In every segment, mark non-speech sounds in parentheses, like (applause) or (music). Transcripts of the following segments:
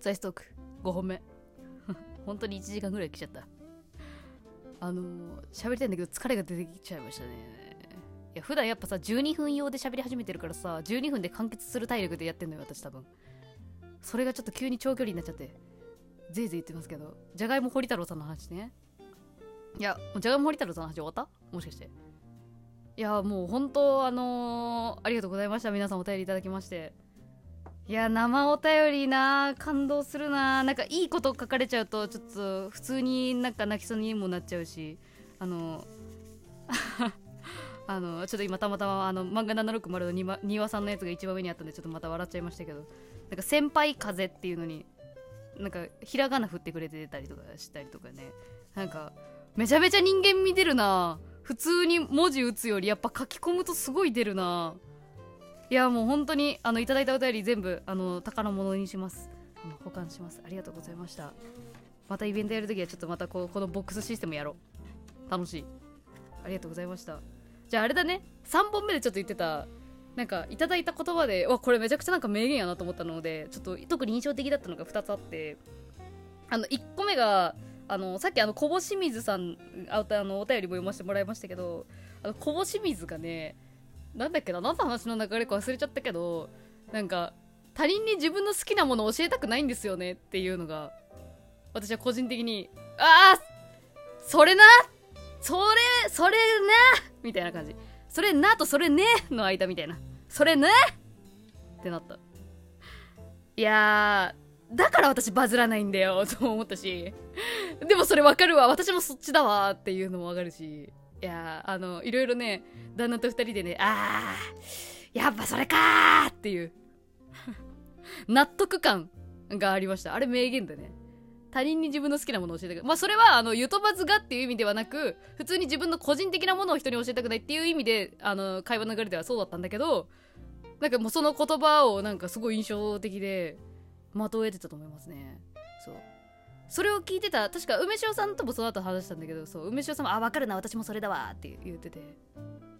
ザイストーク。5本目。(laughs) 本当に1時間ぐらい来ちゃった。あの喋りたいんだけど疲れが出てきちゃいましたね。いや普段やっぱさ12分用で喋り始めてるからさ12分で完結する体力でやってんのよ私多分。それがちょっと急に長距離になっちゃって。ぜいぜい言ってますけど。じゃがいも堀太郎さんの話ね。いやじゃがいも堀太郎さんの話終わった？もしかして。いやもう本当あのーありがとうございました。皆さんお便りいただきまして。いや生お便りな感動するな。なんかいいこと書かれちゃうとちょっと普通になんか泣きそうにもなっちゃうし。あの (laughs) あのちょっと今たまたまあの漫画760の庭庭さんのやつが一番上にあったんでちょっとまた笑っちゃいましたけど。なんか先輩風っていうのになんかひらがな振ってくれてたりとかしたりとかね。なんかめちゃめちゃ人間味出るな。普通に文字打つよりやっぱ書き込むとすごい出るな。いやもう本当にあのいただいたお便り全部あの宝物にします。あの保管します。ありがとうございました。またイベントやるときはちょっとまたこうこのボックスシステムやろう。楽しい。ありがとうございました。じゃああれだね。3本目でちょっと言ってたなんかいただいた言葉でわこれめちゃくちゃなんか名言やなと思ったのでちょっと特に印象的だったのが2つあって。あの1個目があのさっきあの小保清水さんあのお便りも読ませてもらいましたけどあの小保清水がねなんだっけな何の話の流れか忘れちゃったけどなんか他人に自分の好きなものを教えたくないんですよねっていうのが私は個人的にああそれなそれそれなみたいな感じ。それなとそれねの間みたいな。それねってなった。いやだから私バズらないんだよと思ったし。でもそれわかるわ。私もそっちだわっていうのもわかるし。いやあのいろいろね旦那と二人でねあーやっぱそれかーっていう (laughs) 納得感がありました。あれ名言だね。他人に自分の好きなものを教えたくまあそれはあのゆとばずがっていう意味ではなく普通に自分の個人的なものを人に教えたくないっていう意味であの会話の流れではそうだったんだけどなんかもうその言葉をなんかすごい印象的で的を得てたと思いますね。そう。それを聞いてた確か梅塩さんともその後話したんだけどそう梅塩さんも「あ分かるな私もそれだわ」って言ってて「い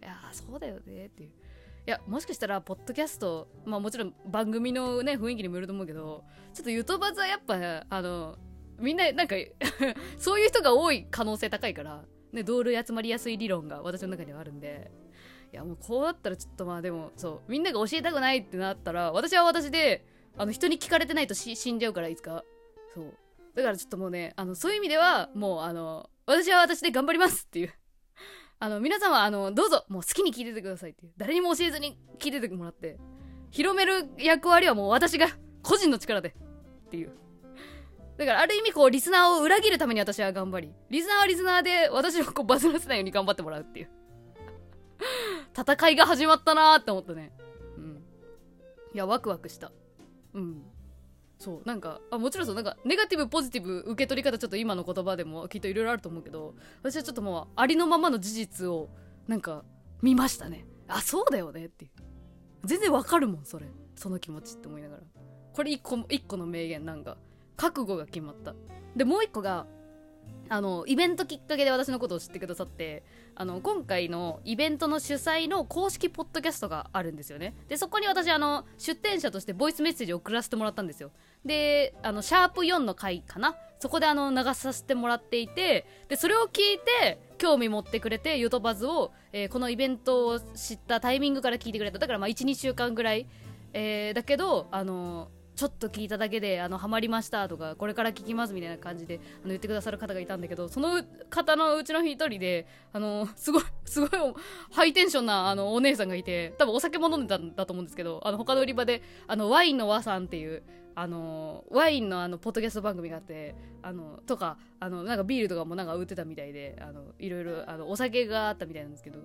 やそうだよね」っていう。いやもしかしたらポッドキャストまあもちろん番組のね雰囲気にもよると思うけどちょっとゆとばずはやっぱあのみんななんか (laughs) そういう人が多い可能性高いからね同類集まりやすい理論が私の中にはあるんで。いやもうこうなったらちょっとまあでもそうみんなが教えたくないってなったら私は私であの人に聞かれてないとし死んじゃうからいつか。そう。だからちょっともうねあのそういう意味ではもうあの私は私で頑張りますっていう。(laughs) あの皆さんはあのどうぞもう好きに聞いててくださいっていう。誰にも教えずに聞いててもらって。広める役割はもう私が個人の力で。っていう。だからある意味こうリスナーを裏切るために私は頑張り。リスナーはリスナーで私をこうバズらせないように頑張ってもらうっていう。(laughs) 戦いが始まったなーって思ったね。うん。いやワクワクした。うん。そう。なんかあもちろんそう。なんかネガティブポジティブ受け取り方ちょっと今の言葉でもきっといろいろあると思うけど私はちょっともうありのままの事実をなんか見ましたね。あそうだよねっていう。全然わかるもんそれ。その気持ちって思いながら。これ一個一個の名言なんか覚悟が決まった。でもう一個があのイベントきっかけで私のことを知ってくださってあの今回のイベントの主催の公式ポッドキャストがあるんですよね。でそこに私あの出展者としてボイスメッセージを送らせてもらったんですよ。であのシャープ4の回かな？そこであの流させてもらっていてでそれを聞いて興味持ってくれてゆとばずを、えーこのイベントを知ったタイミングから聞いてくれた。だからまあ12週間ぐらい、えーだけどあのちょっと聞いただけであのハマりましたとかこれから聞きますみたいな感じであの言ってくださる方がいたんだけどその方のうちの一人であのすごい (laughs) すごいハイテンションなあのお姉さんがいて多分お酒も飲んでたんだと思うんですけどあの他の売り場であのワインの和さんっていうあのワインのあのポッドキャスト番組があってあのとかあのなんかビールとかもなんか売ってたみたいであのいろいろあのお酒があったみたいなんですけど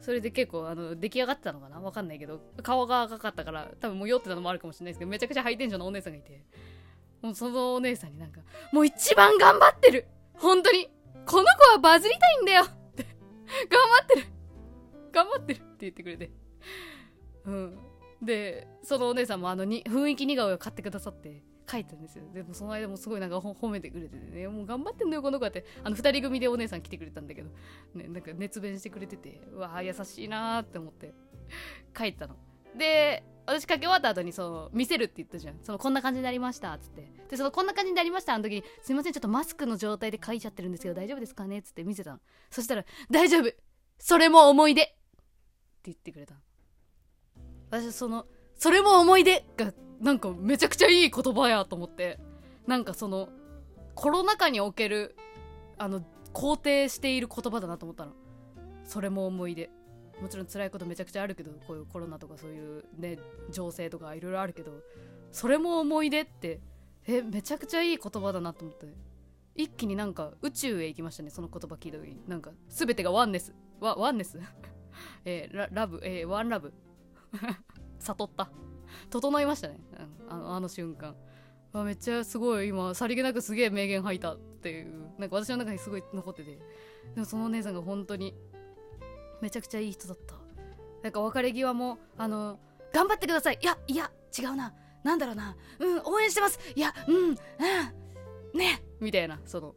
それで結構あの出来上がってたのかな？わかんないけど。顔が赤かったから多分もう酔ってたのもあるかもしれないですけどめちゃくちゃハイテンションなお姉さんがいて。もうそのお姉さんになんかもう一番頑張ってる！本当に！この子はバズりたいんだよ！って。頑張ってる！頑張ってる！って言ってくれて。うん。でそのお姉さんもあのに雰囲気似顔絵を買ってくださって。書いたんですよ。でもその間もすごいなんか褒めてくれててね。もう頑張ってんのよこの子って。あの二人組でお姉さん来てくれたんだけど、ね、なんか熱弁してくれてて。うわー優しいなって思って。書いたの。で私書き終わった後にそう見せるって言ったじゃん。そのこんな感じになりましたっつって。でそのこんな感じになりましたあの時にすいませんちょっとマスクの状態で書いちゃってるんですけど大丈夫ですかねっつって見せたの。そしたら大丈夫。それも思い出って言ってくれた私そのそれも思い出。がなんかめちゃくちゃいい言葉やと思って。なんかそのコロナ禍におけるあの肯定している言葉だなと思ったの。それも思い出。もちろん辛いことめちゃくちゃあるけどこういうコロナとかそういうね情勢とかいろいろあるけどそれも思い出ってえめちゃくちゃいい言葉だなと思って。一気になんか宇宙へ行きましたねその言葉聞いた時に。なんか全てがワンネス。ワワンネス。(laughs) えー、ララブ、えー、ワンラブ。悟った。整いましたね、うん、あのあの瞬間。めっちゃすごい。今さりげなくすげえ名言吐いたっていう。なんか私の中にすごい残ってて。でもそのお姉さんが本当にめちゃくちゃいい人だった。なんか別れ際もあの頑張ってください。いやいや違うな。なんだろうな。うん応援してます。いやうんうん。ね。みたいなその。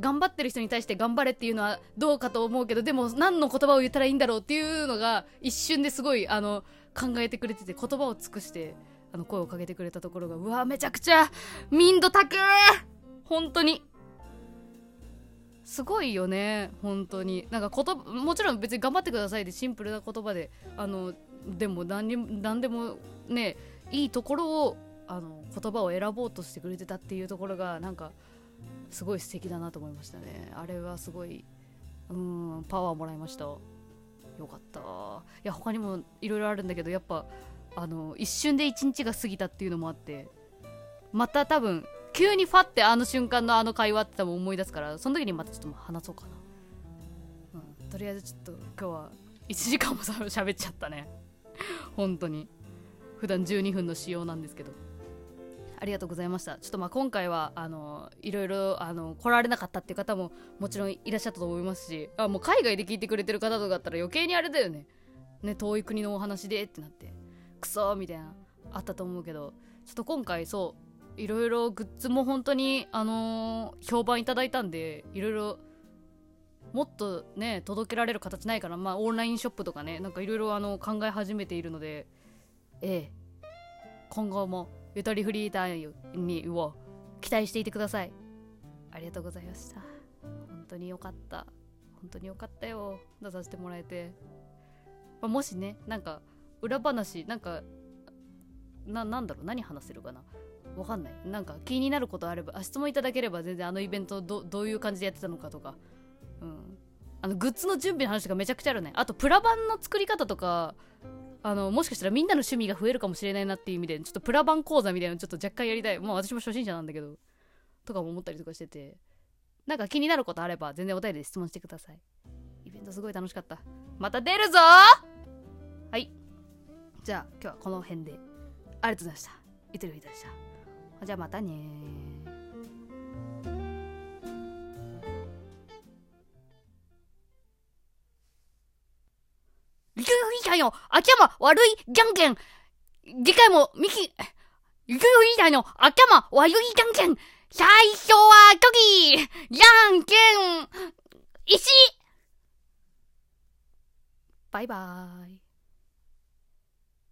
頑張ってる人に対して頑張れっていうのはどうかと思うけどでも何の言葉を言ったらいいんだろうっていうのが一瞬ですごいあの考えてくれてて言葉を尽くしてあの声をかけてくれたところがうわめちゃくちゃ民度高本当に。すごいよね本当に。なんかこともちろん別に頑張ってくださいでシンプルな言葉であのでも何に何でもねいいところをあの言葉を選ぼうとしてくれてたっていうところがなんかすごい素敵だなと思いましたね。あれはすごいうんパワーもらいました。よかった。いや他にもいろいろあるんだけどやっぱあの一瞬で一日が過ぎたっていうのもあってまた多分急にファってあの瞬間のあの会話って多分思い出すからその時にまたちょっと話そうかな、うん、とりあえずちょっと今日は1時間も喋っちゃったね。本当に。普段12分の仕様なんですけど。ありがとうございました。ちょっとまあ今回はあのいろいろあの来られなかったっていう方ももちろんいらっしゃったと思いますしあもう海外で聞いてくれてる方とかだったら余計にあれだよね。ね遠い国のお話でってなって。クソみたいなあったと思うけど。ちょっと今回そういろいろグッズも本当にあのー、評判いただいたんでいろいろもっとね届けられる形ないからまあオンラインショップとかねなんかいろいろ考え始めているのでええ。今後もゆとりフリーターにを期待していてください。ありがとうございました。本当によかった。本当によかったよ。出させてもらえて、まあ、もしねなんか裏話なんかななんだろう？何話せるかな？わかんない。なんか気になることあれば質問いただければ全然あのイベントどどういう感じでやってたのかとか。うん。あのグッズの準備の話がめちゃくちゃあるね。あとプラ版の作り方とかあのもしかしたらみんなの趣味が増えるかもしれないなっていう意味でちょっとプラ版講座みたいなのちょっと若干やりたい。まあ私も初心者なんだけど。とかも思ったりとかしてて。なんか気になることあれば全然お便りで質問してください。イベントすごい楽しかった。また出るぞ！はい。じゃあ今日はこの辺で。ありがとうございました。いてるみたいでしたじゃあまたねゆきゆきの秋山悪いじゃんけん。次回もミキゆきゆきの秋山悪いじゃんけん。最初はトキじゃんけん。石。バイバーイ。